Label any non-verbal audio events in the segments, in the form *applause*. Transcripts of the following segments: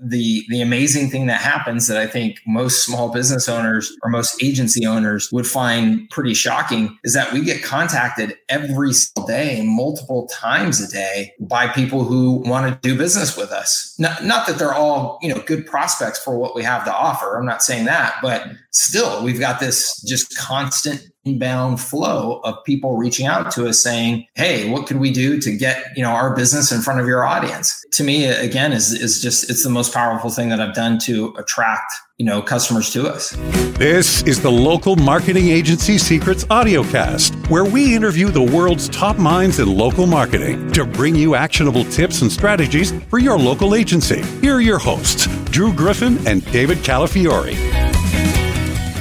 the the amazing thing that happens that I think most small business owners or most agency owners would find pretty shocking is that we get contacted every single day, multiple times a day by people who want to do business with us. Not, not that they're all, you know, good prospects for what we have to offer. I'm not saying that, but still we've got this just constant inbound flow of people reaching out to us saying, "Hey, what could we do to get you know our business in front of your audience?" To me, again, is is just it's the most powerful thing that I've done to attract you know customers to us. This is the local marketing agency secrets audiocast, where we interview the world's top minds in local marketing to bring you actionable tips and strategies for your local agency. Here are your hosts, Drew Griffin and David Calafiore.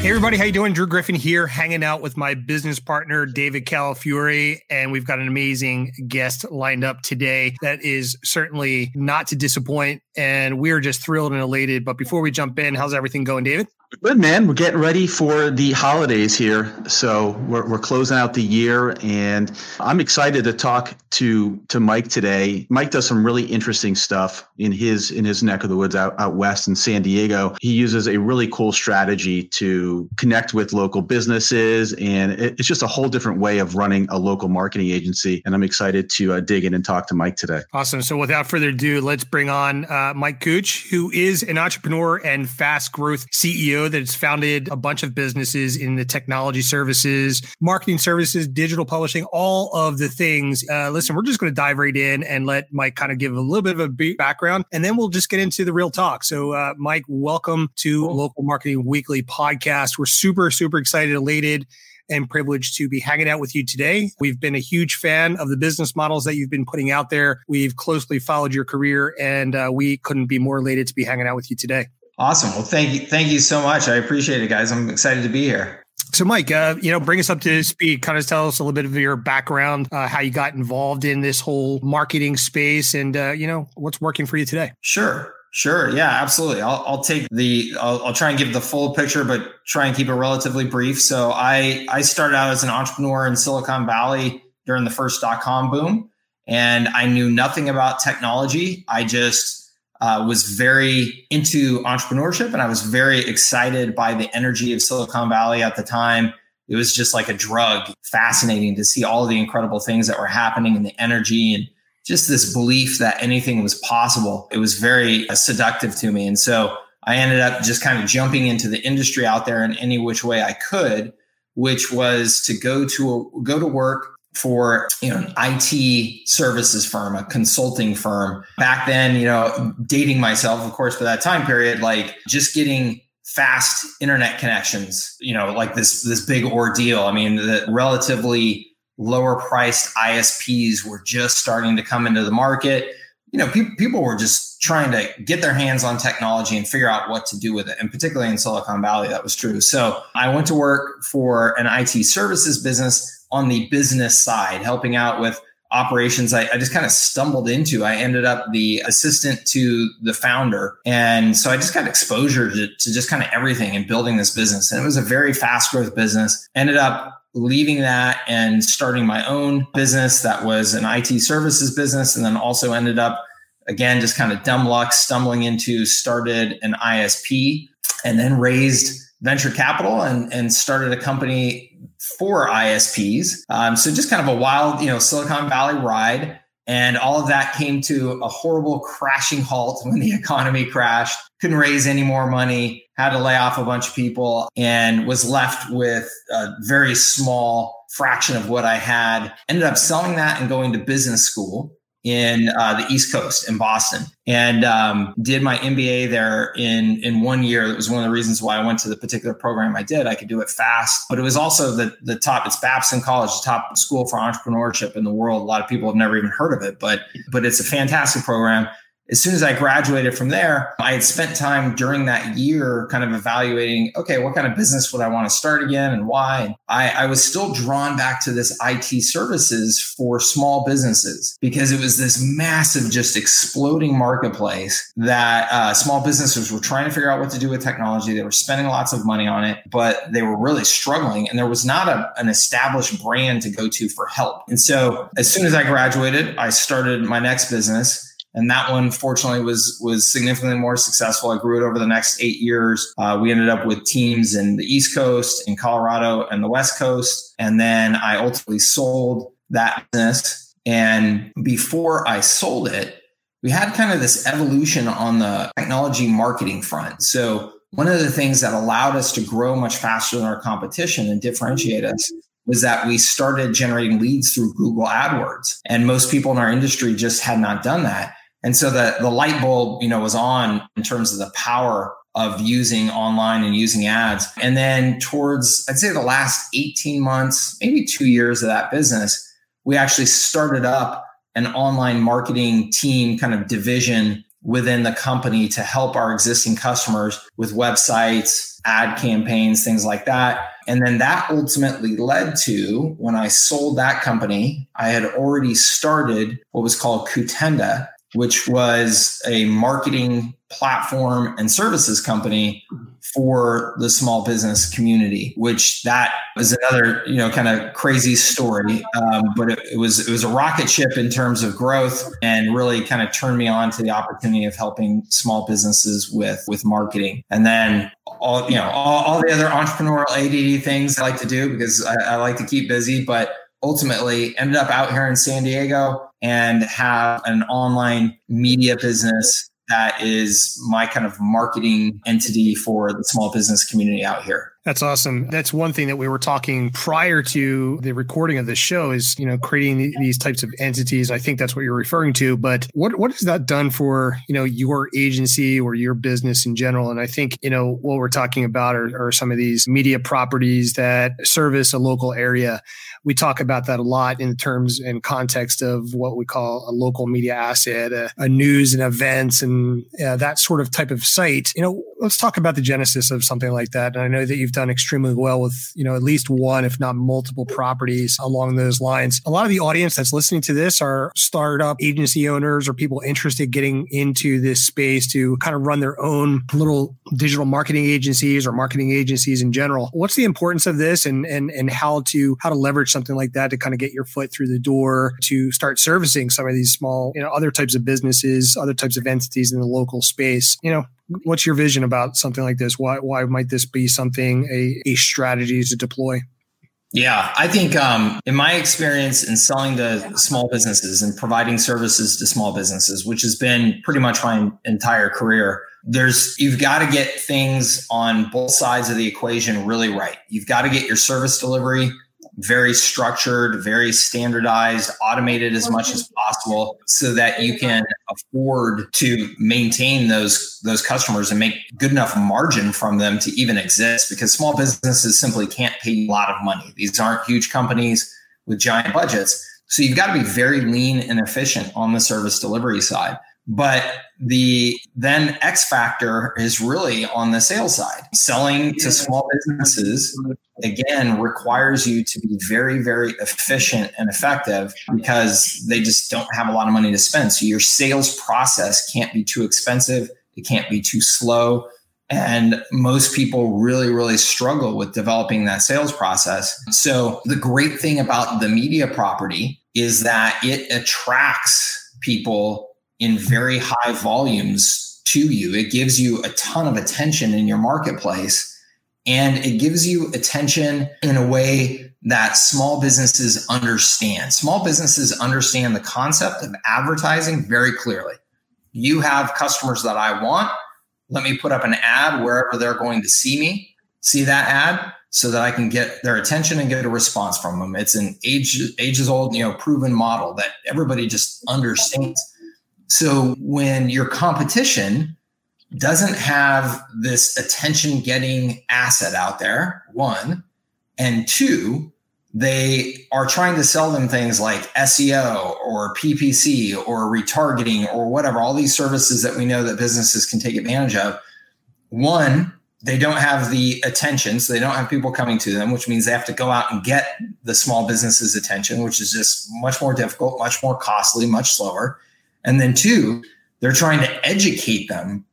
Hey everybody, how you doing? Drew Griffin here, hanging out with my business partner David Calafiore, and we've got an amazing guest lined up today that is certainly not to disappoint. And we're just thrilled and elated. But before we jump in, how's everything going, David? Good man. We're getting ready for the holidays here, so we're, we're closing out the year, and I'm excited to talk to to Mike today. Mike does some really interesting stuff in his in his neck of the woods out, out west in San Diego. He uses a really cool strategy to connect with local businesses, and it, it's just a whole different way of running a local marketing agency. And I'm excited to uh, dig in and talk to Mike today. Awesome. So without further ado, let's bring on uh, Mike Cooch, who is an entrepreneur and fast growth CEO that's founded a bunch of businesses in the technology services, marketing services, digital publishing, all of the things. Uh, listen, we're just going to dive right in and let Mike kind of give a little bit of a background, and then we'll just get into the real talk. So, uh, Mike, welcome to cool. Local Marketing Weekly podcast. We're super, super excited, elated and privileged to be hanging out with you today. We've been a huge fan of the business models that you've been putting out there. We've closely followed your career, and uh, we couldn't be more elated to be hanging out with you today. Awesome. Well, thank you. Thank you so much. I appreciate it, guys. I'm excited to be here. So, Mike, uh, you know, bring us up to speed. Kind of tell us a little bit of your background, uh, how you got involved in this whole marketing space, and uh, you know, what's working for you today. Sure, sure, yeah, absolutely. I'll, I'll take the. I'll, I'll, try and give the full picture, but try and keep it relatively brief. So, I I started out as an entrepreneur in Silicon Valley during the first dot com boom, and I knew nothing about technology. I just uh, was very into entrepreneurship and I was very excited by the energy of Silicon Valley at the time. It was just like a drug, fascinating to see all the incredible things that were happening and the energy and just this belief that anything was possible. It was very uh, seductive to me. And so I ended up just kind of jumping into the industry out there in any which way I could, which was to go to a, go to work for you know an IT services firm, a consulting firm. Back then, you know, dating myself, of course, for that time period, like just getting fast internet connections, you know, like this this big ordeal. I mean, the relatively lower priced ISPs were just starting to come into the market. You know, pe- people were just trying to get their hands on technology and figure out what to do with it. And particularly in Silicon Valley, that was true. So I went to work for an IT services business on the business side, helping out with operations I, I, just kind of stumbled into. I ended up the assistant to the founder. And so I just got exposure to, to just kind of everything and building this business. And it was a very fast growth business. Ended up leaving that and starting my own business that was an IT services business. And then also ended up, again, just kind of dumb luck, stumbling into started an ISP and then raised venture capital and, and started a company for ISPs. Um, so just kind of a wild, you know, Silicon Valley ride. And all of that came to a horrible crashing halt when the *laughs* economy crashed. Couldn't raise any more money, had to lay off a bunch of people, and was left with a very small fraction of what I had. Ended up selling that and going to business school in uh, the East Coast in Boston, and um, did my MBA there in in one year. That was one of the reasons why I went to the particular program I did. I could do it fast, but it was also the the top. It's Babson College, the top school for entrepreneurship in the world. A lot of people have never even heard of it, but but it's a fantastic program as soon as I graduated from there, I had spent time during that year kind of evaluating, okay, what kind of business would I want to start again and why? I, I, was still drawn back to this IT services for small businesses because it was this massive, just exploding marketplace that uh, small businesses were trying to figure out what to do with technology. They were spending lots of money on it, but they were really struggling. And there was not a, an established brand to go to for help. And so as soon as I graduated, I started my next business and that one fortunately was was significantly more successful. I grew it over the next eight years. Uh, we ended up with teams in the East Coast, in Colorado, and the West Coast, and then I ultimately sold that business. And before I sold it, we had kind of this evolution on the technology marketing front. So one of the things that allowed us to grow much faster than our competition and differentiate us was that we started generating leads through Google AdWords. And most people in our industry just had not done that. And so the, the light bulb, you know, was on in terms of the power of using online and using ads. And then towards, I'd say the last 18 months, maybe two years of that business, we actually started up an online marketing team kind of division within the company to help our existing customers with websites, ad campaigns, things like that. And then that ultimately led to when I sold that company, I had already started what was called Kutenda, which was a marketing platform and services company for the small business community which that was another you know kind of crazy story. Um, but it, it, was it was a rocket ship in terms of growth and really kind of turned me on to the opportunity of helping small businesses with with marketing. And then all you know all, all the other entrepreneurial ADD things I like to do because I, I like to keep busy but ultimately ended up out here in San Diego and have an online media business that is my kind of marketing entity for the small business community out here. That's awesome. That's one thing that we were talking prior to the recording of this show is, you know, creating these types of entities. I think that's what you're referring to, but what what has that done for, you know, your agency or your business in general? And I think, you know, what we're talking about are, are some of these media properties that service a local area we talk about that a lot in terms and context of what we call a local media asset, a, a news and events and uh, that sort of type of site. You know, let's talk about the genesis of something like that. And I know that you've done extremely well with, you know, at least one, if not multiple properties along those lines. A lot of the audience that's listening to this are startup agency owners or people interested getting into this space to kind of run their own little digital marketing agencies or marketing agencies in general. What's the importance of this and and and how to how to leverage something like that to kind of get your foot through the door to start servicing some of these small, you know, other types of businesses, other types of entities in the local space. You know, what's your vision about something like this? Why why might this be something a, a strategy to deploy? Yeah, I think um, in my experience in selling to small businesses and providing services to small businesses, which has been pretty much my entire career, there's you've got to get things on both sides of the equation really right. You've got to get your service delivery very structured, very standardized, automated as much as possible so that you can afford to maintain those those customers and make good enough margin from them to even exist because small businesses simply can't pay a lot of money. These aren't huge companies with giant budgets. So you've got to be very lean and efficient on the service delivery side. But the then X factor is really on the sales side. Selling to small businesses again requires you to be very, very efficient and effective because they just don't have a lot of money to spend. So your sales process can't be too expensive. It can't be too slow. And most people really, really struggle with developing that sales process. So the great thing about the media property is that it attracts people in very high volumes to you. It gives you a ton of attention in your marketplace and it gives you attention in a way that small businesses understand. Small businesses understand the concept of advertising very clearly. You have customers that I want. Let me put up an ad wherever they're going to see me, see that ad so that I can get their attention and get a response from them. It's an age ages old, you know, proven model that everybody just understands. So when your competition doesn't have this attention getting asset out there, one, and two, they are trying to sell them things like SEO or PPC or retargeting or whatever, all these services that we know that businesses can take advantage of. One, they don't have the attention, so they don't have people coming to them, which means they have to go out and get the small businesses' attention, which is just much more difficult, much more costly, much slower. And then two, they're trying to educate them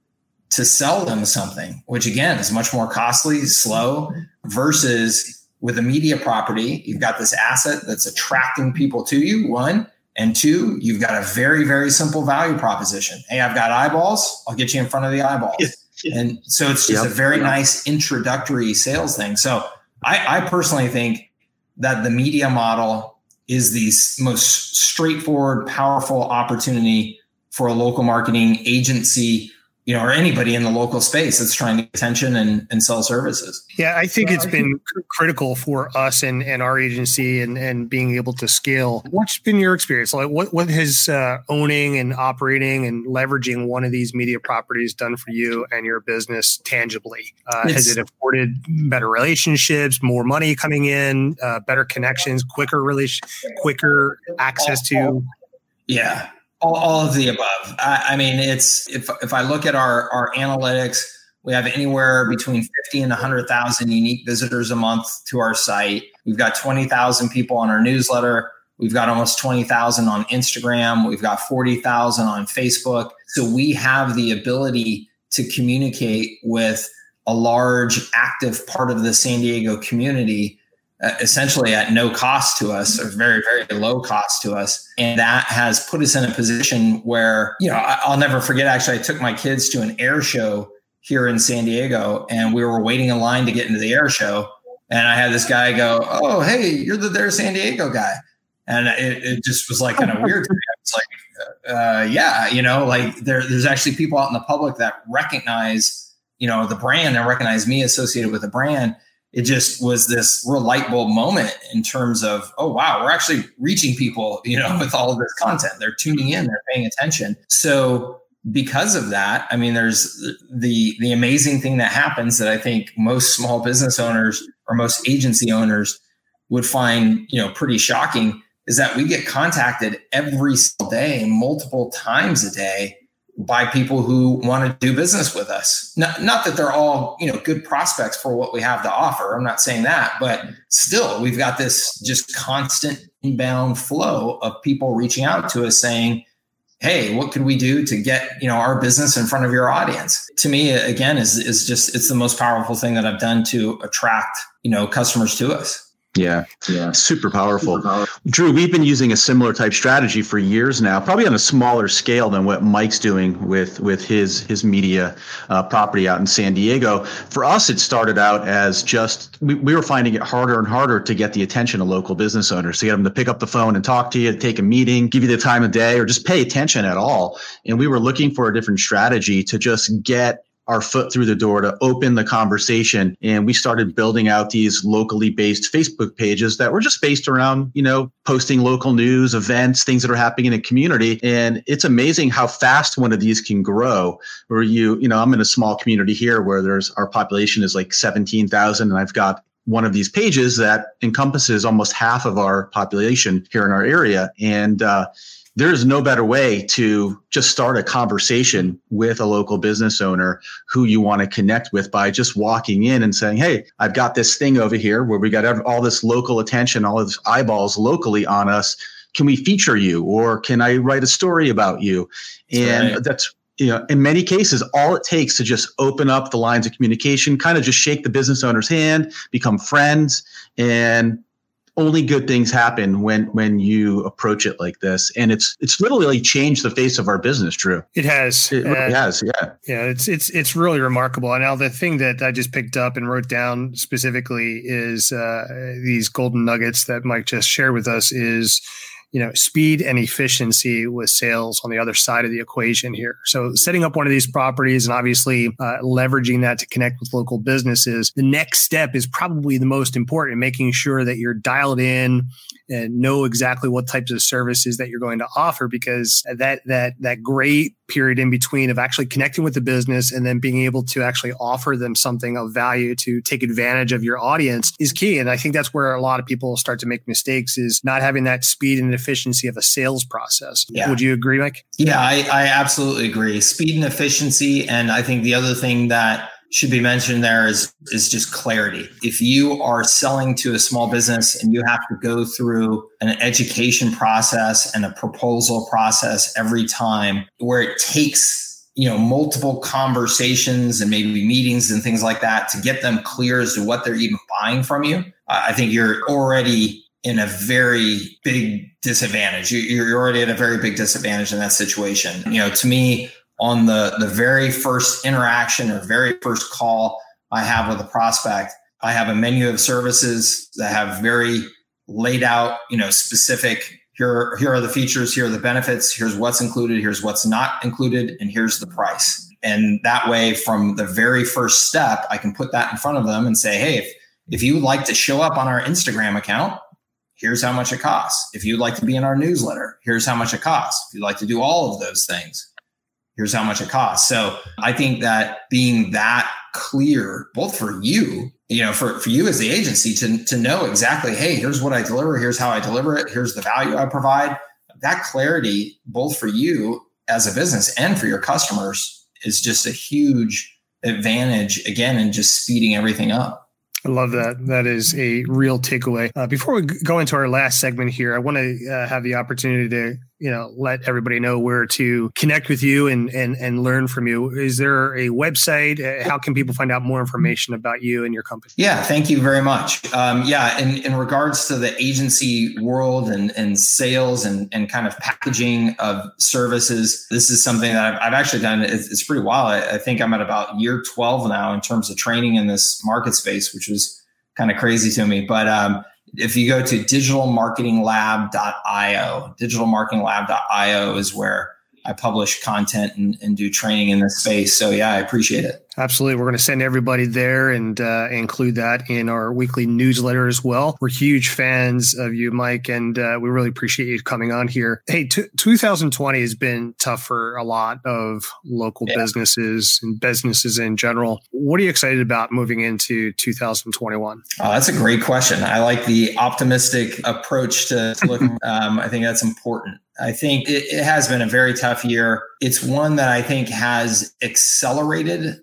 to sell them something, which again is much more costly, slow, versus with a media property, you've got this asset that's attracting people to you, one, And two, you've got a very, very simple value proposition. Hey, I've got eyeballs. I'll get you in front of the eyeballs. And so it's just yep. a very yep. nice introductory sales thing. So I, I personally think that the media model is the most straightforward, powerful opportunity for a local marketing agency you know, or anybody in the local space that's trying to get attention and, and sell services. Yeah, I think it's been critical for us and, and our agency and, and being able to scale. What's been your experience? Like what, what has uh, owning and operating and leveraging one of these media properties done for you and your business tangibly? Uh, has it afforded better relationships, more money coming in, uh, better connections, quicker relation, quicker access to? Yeah, all, all of the above. I, I, mean, it's if if I look at our our analytics, we have anywhere between 50 and 100,000 unique visitors a month to our site. We've got 20,000 people on our newsletter. We've got almost 20,000 on Instagram. We've got 40,000 on Facebook. So we have the ability to communicate with a large active part of the San Diego community essentially at no cost to us or very very low cost to us. And that has put us in a position where you know i'll never forget actually i took my kids to an air show here in san diego and we were waiting in line to get into the air show. And i had this guy go oh hey you're the Dare San Diego guy. And it, it just was like kind of weird to me. It's like uh, yeah you know like there, there's actually people out in the public that recognize you know the brand and recognize me associated with the brand it just was this real light bulb moment in terms of oh wow we're actually reaching people *laughs* you know mm-hmm. with all of this content. They're tuning in they're paying attention. So because of that i mean there's the the amazing thing that happens that i think most small business owners or most agency owners would find you know pretty shocking is that we get contacted every single day multiple times a day by people who want to do business with us. Not, not that they're all, you know, good prospects for what we have to offer. I'm not saying that, but still we've got this just constant inbound flow of people reaching out to us saying, Hey, what could we do to get, you know, our business in front of your audience? To me, again, is, is just, it's the most powerful thing that I've done to attract, you know, customers to us. Yeah, yeah, super powerful. super powerful. Drew, we've been using a similar type strategy for years now, probably on a smaller scale than what Mike's doing with with his his media uh, property out in San Diego. For us, it started out as just we, we were finding it harder and harder to get the attention of local business owners, to get them to pick up the phone and talk to you, take a meeting, give you the time of day, or just pay attention at all. And we were looking for a different strategy to just get our foot through the door to open the conversation. And we started building out these locally based Facebook pages that were just based around, you know, posting local news, events, things that are happening in a community. And it's amazing how fast one of these can grow. Where you, you know, I'm in a small community here where there's our population is like 17,000 and I've got one of these pages that encompasses almost half of our population here in our area. And, uh, there is no better way to just start a conversation with a local business owner who you want to connect with by just walking in and saying, Hey, I've got this thing over here where we got all this local attention, all of this eyeballs locally on us. Can we feature you or can I write a story about you? And right. that's, you know, in many cases, all it takes to just open up the lines of communication, kind of just shake the business owner's hand, become friends, and only good things happen when when you approach it like this. And it's it's literally changed the face of our business drew. It has. It really uh, has yeah. yeah it's it's it's really remarkable. And now the thing that i just picked up and wrote down specifically is uh, these golden nuggets that mike just shared with us is you know speed and efficiency with sales on the other side of the equation here. So setting up one of these properties and obviously uh, leveraging that to connect with local businesses the next step is probably the most important making sure that you're dialed in and know exactly what types of services that you're going to offer because that that that great period in between of actually connecting with the business and then being able to actually offer them something of value to take advantage of your audience is key. And i think that's where a lot of people start to make mistakes is not having that speed and efficiency of a sales process. Yeah. would you agree mike? Yeah I, I absolutely agree. Speed and efficiency and i think the other thing that should be mentioned there is is just clarity. If you are selling to a small business and you have to go through an education process and a proposal process every time where it takes you know multiple conversations and maybe meetings and things like that to get them clear as to what they're even buying from you i think you're already in a very big disadvantage. You're already at a very big disadvantage in that situation. You know, to me, on the the very first interaction or very first call I have with a prospect, I have a menu of services that have very laid out, you know, specific here here are the features, here are the benefits, here's what's included, here's what's not included, and here's the price. And that way from the very first step, I can put that in front of them and say, "Hey, if if you would like to show up on our Instagram account, here's how much it costs. If you'd like to be in our newsletter, here's how much it costs. If you'd like to do all of those things, here's how much it costs. So I think that being that clear, both for you, you know, for, for you as the agency to, to know exactly, hey, here's what I deliver, here's how I deliver it, here's the value I provide. That clarity, both for you as a business and for your customers, is just a huge advantage again in just speeding everything up. I love that. That is a real takeaway. Uh, before we go into our last segment here, I want to uh, have the opportunity to you know let everybody know where to connect with you and and and learn from you. Is there a website? Uh, how can people find out more information about you and your company? Yeah thank you very much. Um, yeah in, in regards to the agency world and, and sales and, and kind of packaging of services this is something that i've, I've actually done. It's, it's pretty wild. I, I think i'm at about year 12 now in terms of training in this market space which was kind of crazy to me. But um, if you go to digitalmarketinglab.io, digitalmarketinglab.io is where I publish content and, and do training in this space. So yeah, I appreciate it. Absolutely. We're going to send everybody there and uh, include that in our weekly newsletter as well. We're huge fans of you, Mike, and uh, we really appreciate you coming on here. Hey, t- 2020 has been tough for a lot of local yeah. businesses and businesses in general. What are you excited about moving into 2021? Oh, that's a great question. I like the optimistic approach to, to look. *laughs* um, I think that's important. I think it, it has been a very tough year. It's one that I think has accelerated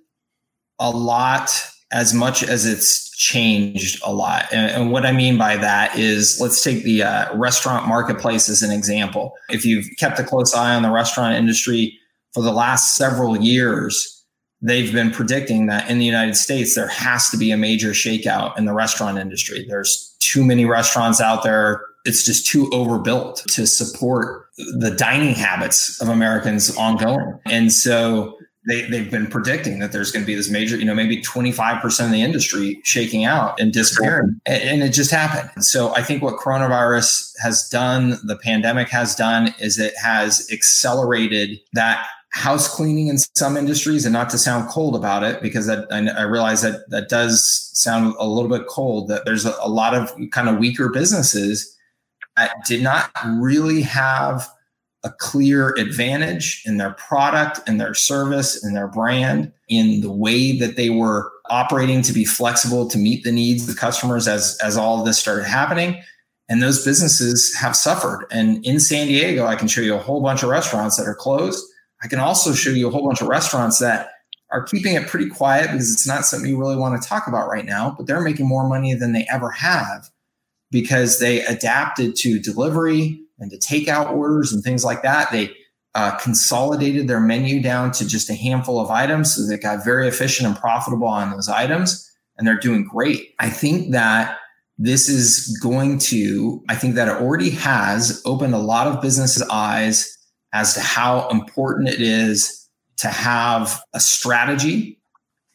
a lot as much as it's changed a lot. And, and, what I mean by that is let's take the uh, restaurant marketplace as an example. If you've kept a close eye on the restaurant industry for the last several years, they've been predicting that in the United States, there has to be a major shakeout in the restaurant industry. There's too many restaurants out there. It's just too overbuilt to support the dining habits of Americans ongoing. And so they, they've been predicting that there's going to be this major, you know, maybe 25% of the industry shaking out and disappearing. And, and it just happened. So I think what coronavirus has done, the pandemic has done, is it has accelerated that house cleaning in some industries and not to sound cold about it because that, I, I, realize that that does sound a little bit cold that there's a, a lot of kind of weaker businesses that did not really have a clear advantage in their product and their service and their brand in the way that they were operating to be flexible to meet the needs of the customers as as all this started happening. And those businesses have suffered. And in San Diego I can show you a whole bunch of restaurants that are closed. I can also show you a whole bunch of restaurants that are keeping it pretty quiet because it's not something you really want to talk about right now but they're making more money than they ever have because they adapted to delivery and to takeout orders and things like that. They uh, consolidated their menu down to just a handful of items. So they got very efficient and profitable on those items, and they're doing great. I think that this is going to, I think that it already has opened a lot of businesses' eyes as to how important it is to have a strategy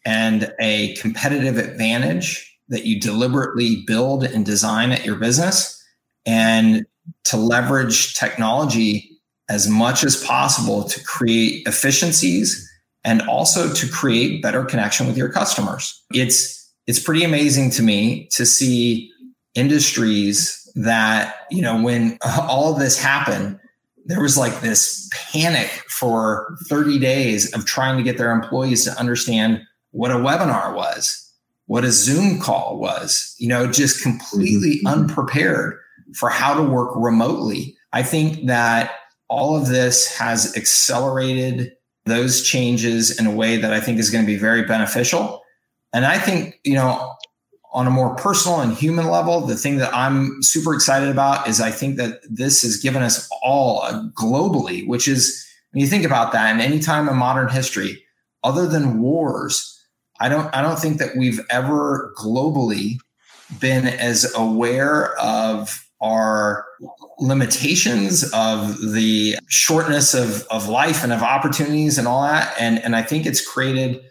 and a competitive advantage that you deliberately build and design at your business and to leverage technology as much as possible to create efficiencies and also to create better connection with your customers. It's it's pretty amazing to me to see industries that, you know, when *laughs* all of this happened, there was like this panic for 30 days of trying to get their employees to understand what a webinar was, what a Zoom call was, you know, just completely mm-hmm. unprepared for how to work remotely. I think that all of this has accelerated those changes in a way that I think is going to be very beneficial. And I think, you know, on a more personal and human level, the thing that I'm super excited about is I think that this has given us all globally, which is when you think about that, in any time in modern history, other than wars, I don't I don't think that we've ever globally been as aware of our limitations of the shortness of, of life and of opportunities and all that. And, and I think it's created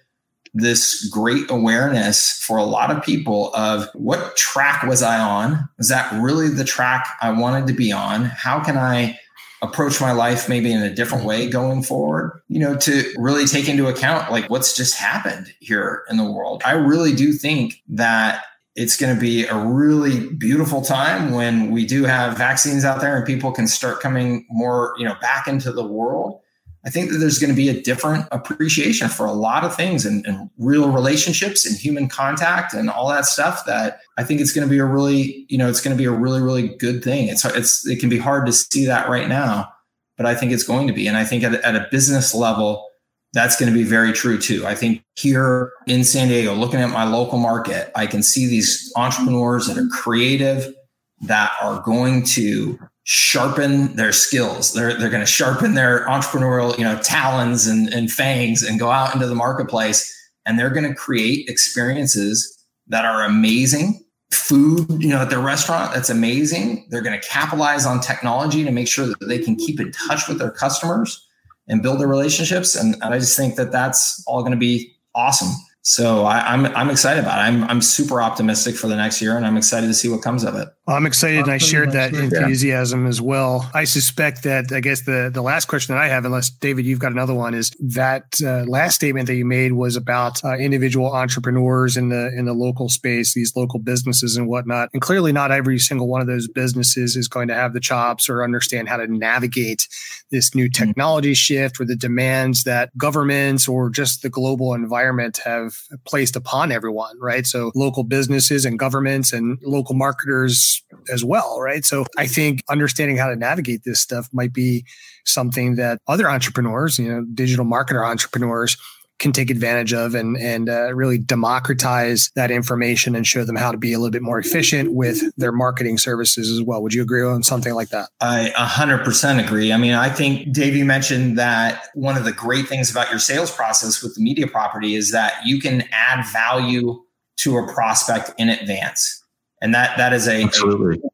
this great awareness for a lot of people of what track was I on? Was that really the track I wanted to be on? How can I approach my life maybe in a different mm-hmm. way going forward? You know, to really take into account like what's just happened here in the world. I really do think that it's going to be a really beautiful time when we do have vaccines out there and people can start coming more, you know, back into the world. I think that there's going to be a different appreciation for a lot of things and, and, real relationships and human contact and all that stuff that I think it's going to be a really, you know, it's going to be a really, really good thing. It's, it's, it can be hard to see that right now, but I think it's going to be. And I think at, at a business level, that's going to be very true too. I think here in San Diego, looking at my local market, I can see these entrepreneurs that are creative, that are going to sharpen their skills. They're they're going to sharpen their entrepreneurial, you know, talons and, and fangs and go out into the marketplace and they're going to create experiences that are amazing. Food, you know, at their restaurant, that's amazing. They're going to capitalize on technology to make sure that they can keep in touch with their customers and build their relationships. And, and I just think that that's all going to be awesome. So I, am I'm, I'm excited about it. I'm I'm super optimistic for the next year, and I'm excited to see what comes of it. I'm excited, and I shared that enthusiasm yeah. as well. I suspect that I guess the the last question that I have, unless David, you've got another one, is that uh, last statement that you made was about uh, individual entrepreneurs in the in the local space, these local businesses and whatnot. And clearly, not every single one of those businesses is going to have the chops or understand how to navigate this new mm-hmm. technology mm-hmm. shift or the demands that governments or just the global environment have placed upon everyone, right? So local businesses and governments and local marketers as well, right? So I think understanding how to navigate this stuff might be something that other entrepreneurs, you know, digital marketer entrepreneurs can take advantage of and and uh, really democratize that information and show them how to be a little bit more efficient with their marketing services as well. Would you agree on something like that? I 100% agree. I mean, I think Dave, you mentioned that one of the great things about your sales process with the media property is that you can add value to a prospect in advance, and that that is a absolutely. A,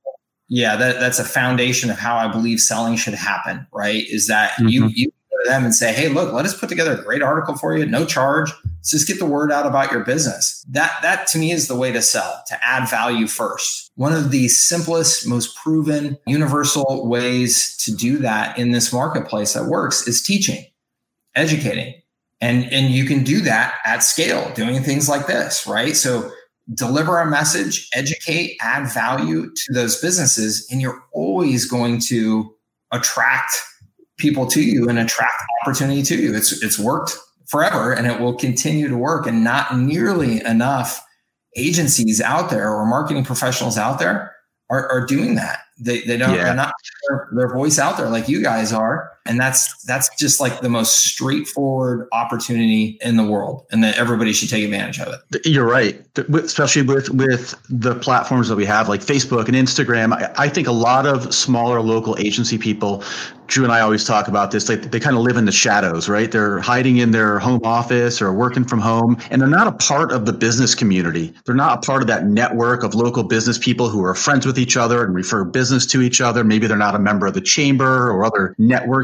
yeah, that, that's a foundation of how I believe selling should happen, right? Is that mm-hmm. you you to them and say, hey, look, let us put together a great article for you, no charge. Let's just get the word out about your business. That that to me is the way to sell, to add value first. One of the simplest, most proven, universal ways to do that in this marketplace that works is teaching, educating. And, and you can do that at scale, doing things like this, right? So deliver a message, educate, add value to those businesses, and you're always going to attract people to you and attract opportunity to you. It's it's worked forever and it will continue to work. And not nearly enough agencies out there or marketing professionals out there are, are doing that. They, they don't, yeah. they're not their, their voice out there like you guys are. And that's, that's just like the most straightforward opportunity in the world. And that everybody should take advantage of it. You're right. Especially with, with the platforms that we have like Facebook and Instagram. I, I think a lot of smaller local agency people Drew and I always talk about this. They, they kind of live in the shadows, right? They're hiding in their home office or working from home, and they're not a part of the business community. They're not a part of that network of local business people who are friends with each other and refer business to each other. Maybe they're not a member of the chamber or other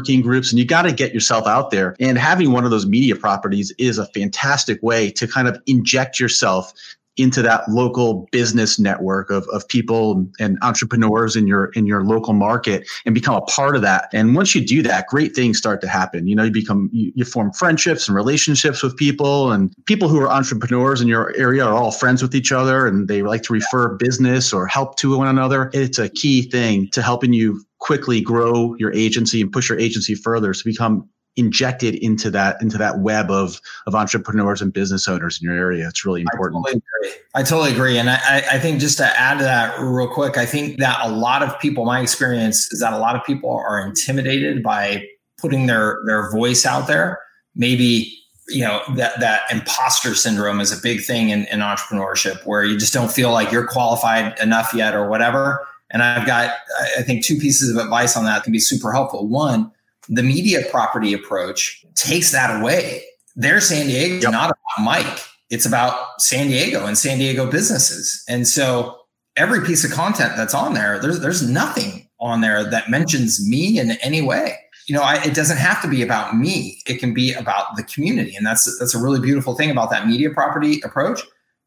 networking groups. And you got to get yourself out there. And having one of those media properties is a fantastic way to kind of inject yourself into that local business network of, of people and entrepreneurs in your in your local market and become a part of that and once you do that great things start to happen you know you become you, you form friendships and relationships with people and people who are entrepreneurs in your area are all friends with each other and they like to refer business or help to one another it's a key thing to helping you quickly grow your agency and push your agency further to become injected into that into that web of of entrepreneurs and business owners in your area. It's really important. I totally agree. I totally agree. And I, I think just to add to that real quick, I think that a lot of people, my experience is that a lot of people are intimidated by putting their their voice out there. Maybe you know that that imposter syndrome is a big thing in, in entrepreneurship where you just don't feel like you're qualified enough yet or whatever. And I've got I think two pieces of advice on that can be super helpful. One, the media property approach takes that away. Their San Diego is yep. not about Mike. It's about San Diego and San Diego businesses. And so every piece of content that's on there, there's there's nothing on there that mentions me in any way. You know, I, it doesn't have to be about me. It can be about the community, and that's that's a really beautiful thing about that media property approach.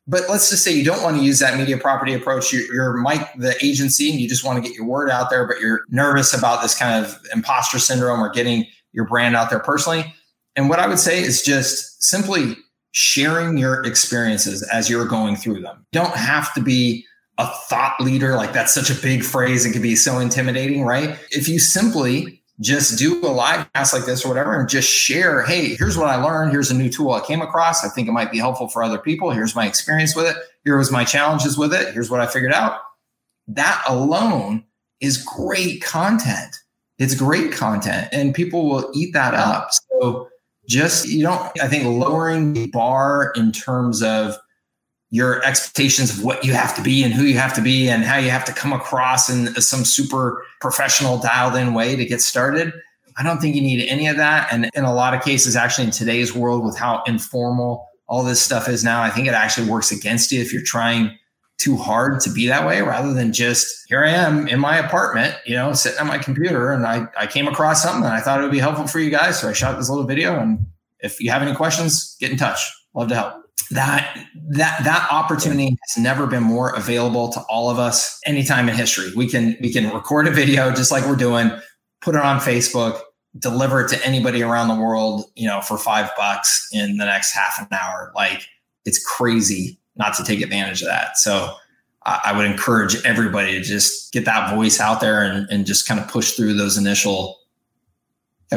But let's just say you don't want to use that media property approach. You're, you're Mike, the agency, and you just want to get your word out there, but you're nervous about this kind of imposter syndrome or getting your brand out there personally. And what I would say is just simply sharing your experiences as you're going through them. You Don't have to be a thought leader. Like that's such a big phrase. It can be so intimidating, right? If you simply just do a live cast like this or whatever and just share, hey, here's what I learned. Here's a new tool I came across. I think it might be helpful for other people. Here's my experience with it. Here was my challenges with it. Here's what I figured out. That alone is great content. It's great content and people will eat that up. So just, you don't, I think lowering the bar in terms of your expectations of what you have to be and who you have to be and how you have to come across in some super professional dialed in way to get started. I don't think you need any of that. And in a lot of cases, actually, in today's world, with how informal all this stuff is now, I think it actually works against you if you're trying too hard to be that way rather than just here I am in my apartment, you know, sitting on my computer and I, I came across something and I thought it would be helpful for you guys. So I shot this little video. And if you have any questions, get in touch. Love to help that that that opportunity has never been more available to all of us anytime in history. We can we can record a video just like we're doing, put it on Facebook, deliver it to anybody around the world, you know, for five bucks in the next half an hour. Like it's crazy not to take advantage of that. So I, would encourage everybody to just get that voice out there and, and just kind of push through those initial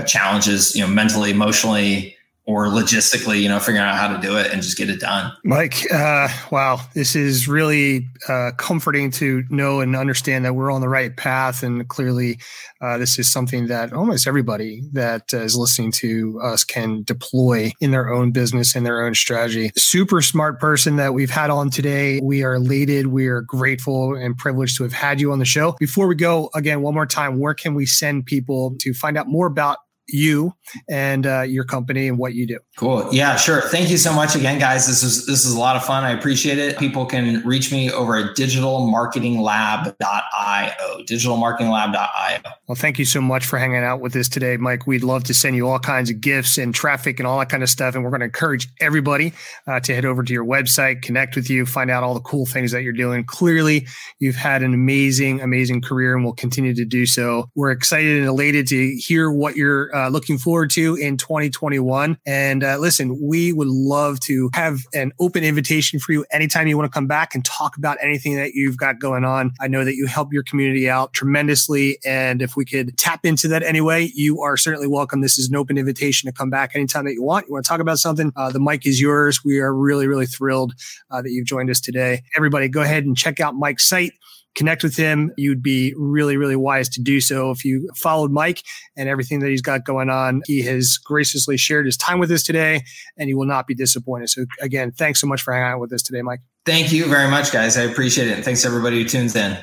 challenges, you know, mentally, emotionally, or logistically, you know, figuring out how to do it and just get it done. Mike, uh, wow, this is really uh, comforting to know and understand that we're on the right path. And clearly, uh, this is something that almost everybody that is listening to us can deploy in their own business and their own strategy. Super smart person that we've had on today. We are elated. We are grateful and privileged to have had you on the show. Before we go, again, one more time, where can we send people to find out more about you and uh, your company and what you do. Cool. Yeah, sure. Thank you so much again, guys. This is this is a lot of fun. I appreciate it. People can reach me over at digitalmarketinglab.io. Digitalmarketinglab.io. Well, thank you so much for hanging out with us today, Mike. We'd love to send you all kinds of gifts and traffic and all that kind of stuff. And we're going to encourage everybody uh, to head over to your website, connect with you, find out all the cool things that you're doing. Clearly, you've had an amazing, amazing career and will continue to do so. We're excited and elated to hear what you're uh, looking forward to in 2021. And uh, listen, we would love to have an open invitation for you anytime you want to come back and talk about anything that you've got going on. I know that you help your community out tremendously. And if we could tap into that anyway, you are certainly welcome. This is an open invitation to come back anytime that you want. You want to talk about something, uh, the mic is yours. We are really, really thrilled uh, that you've joined us today. Everybody, go ahead and check out Mike's site connect with him. You'd be really, really wise to do so. If you followed Mike and everything that he's got going on, he has graciously shared his time with us today and you will not be disappointed. So again, thanks so much for hanging out with us today, Mike. Thank you very much, guys. I appreciate it. And thanks everybody who tunes in.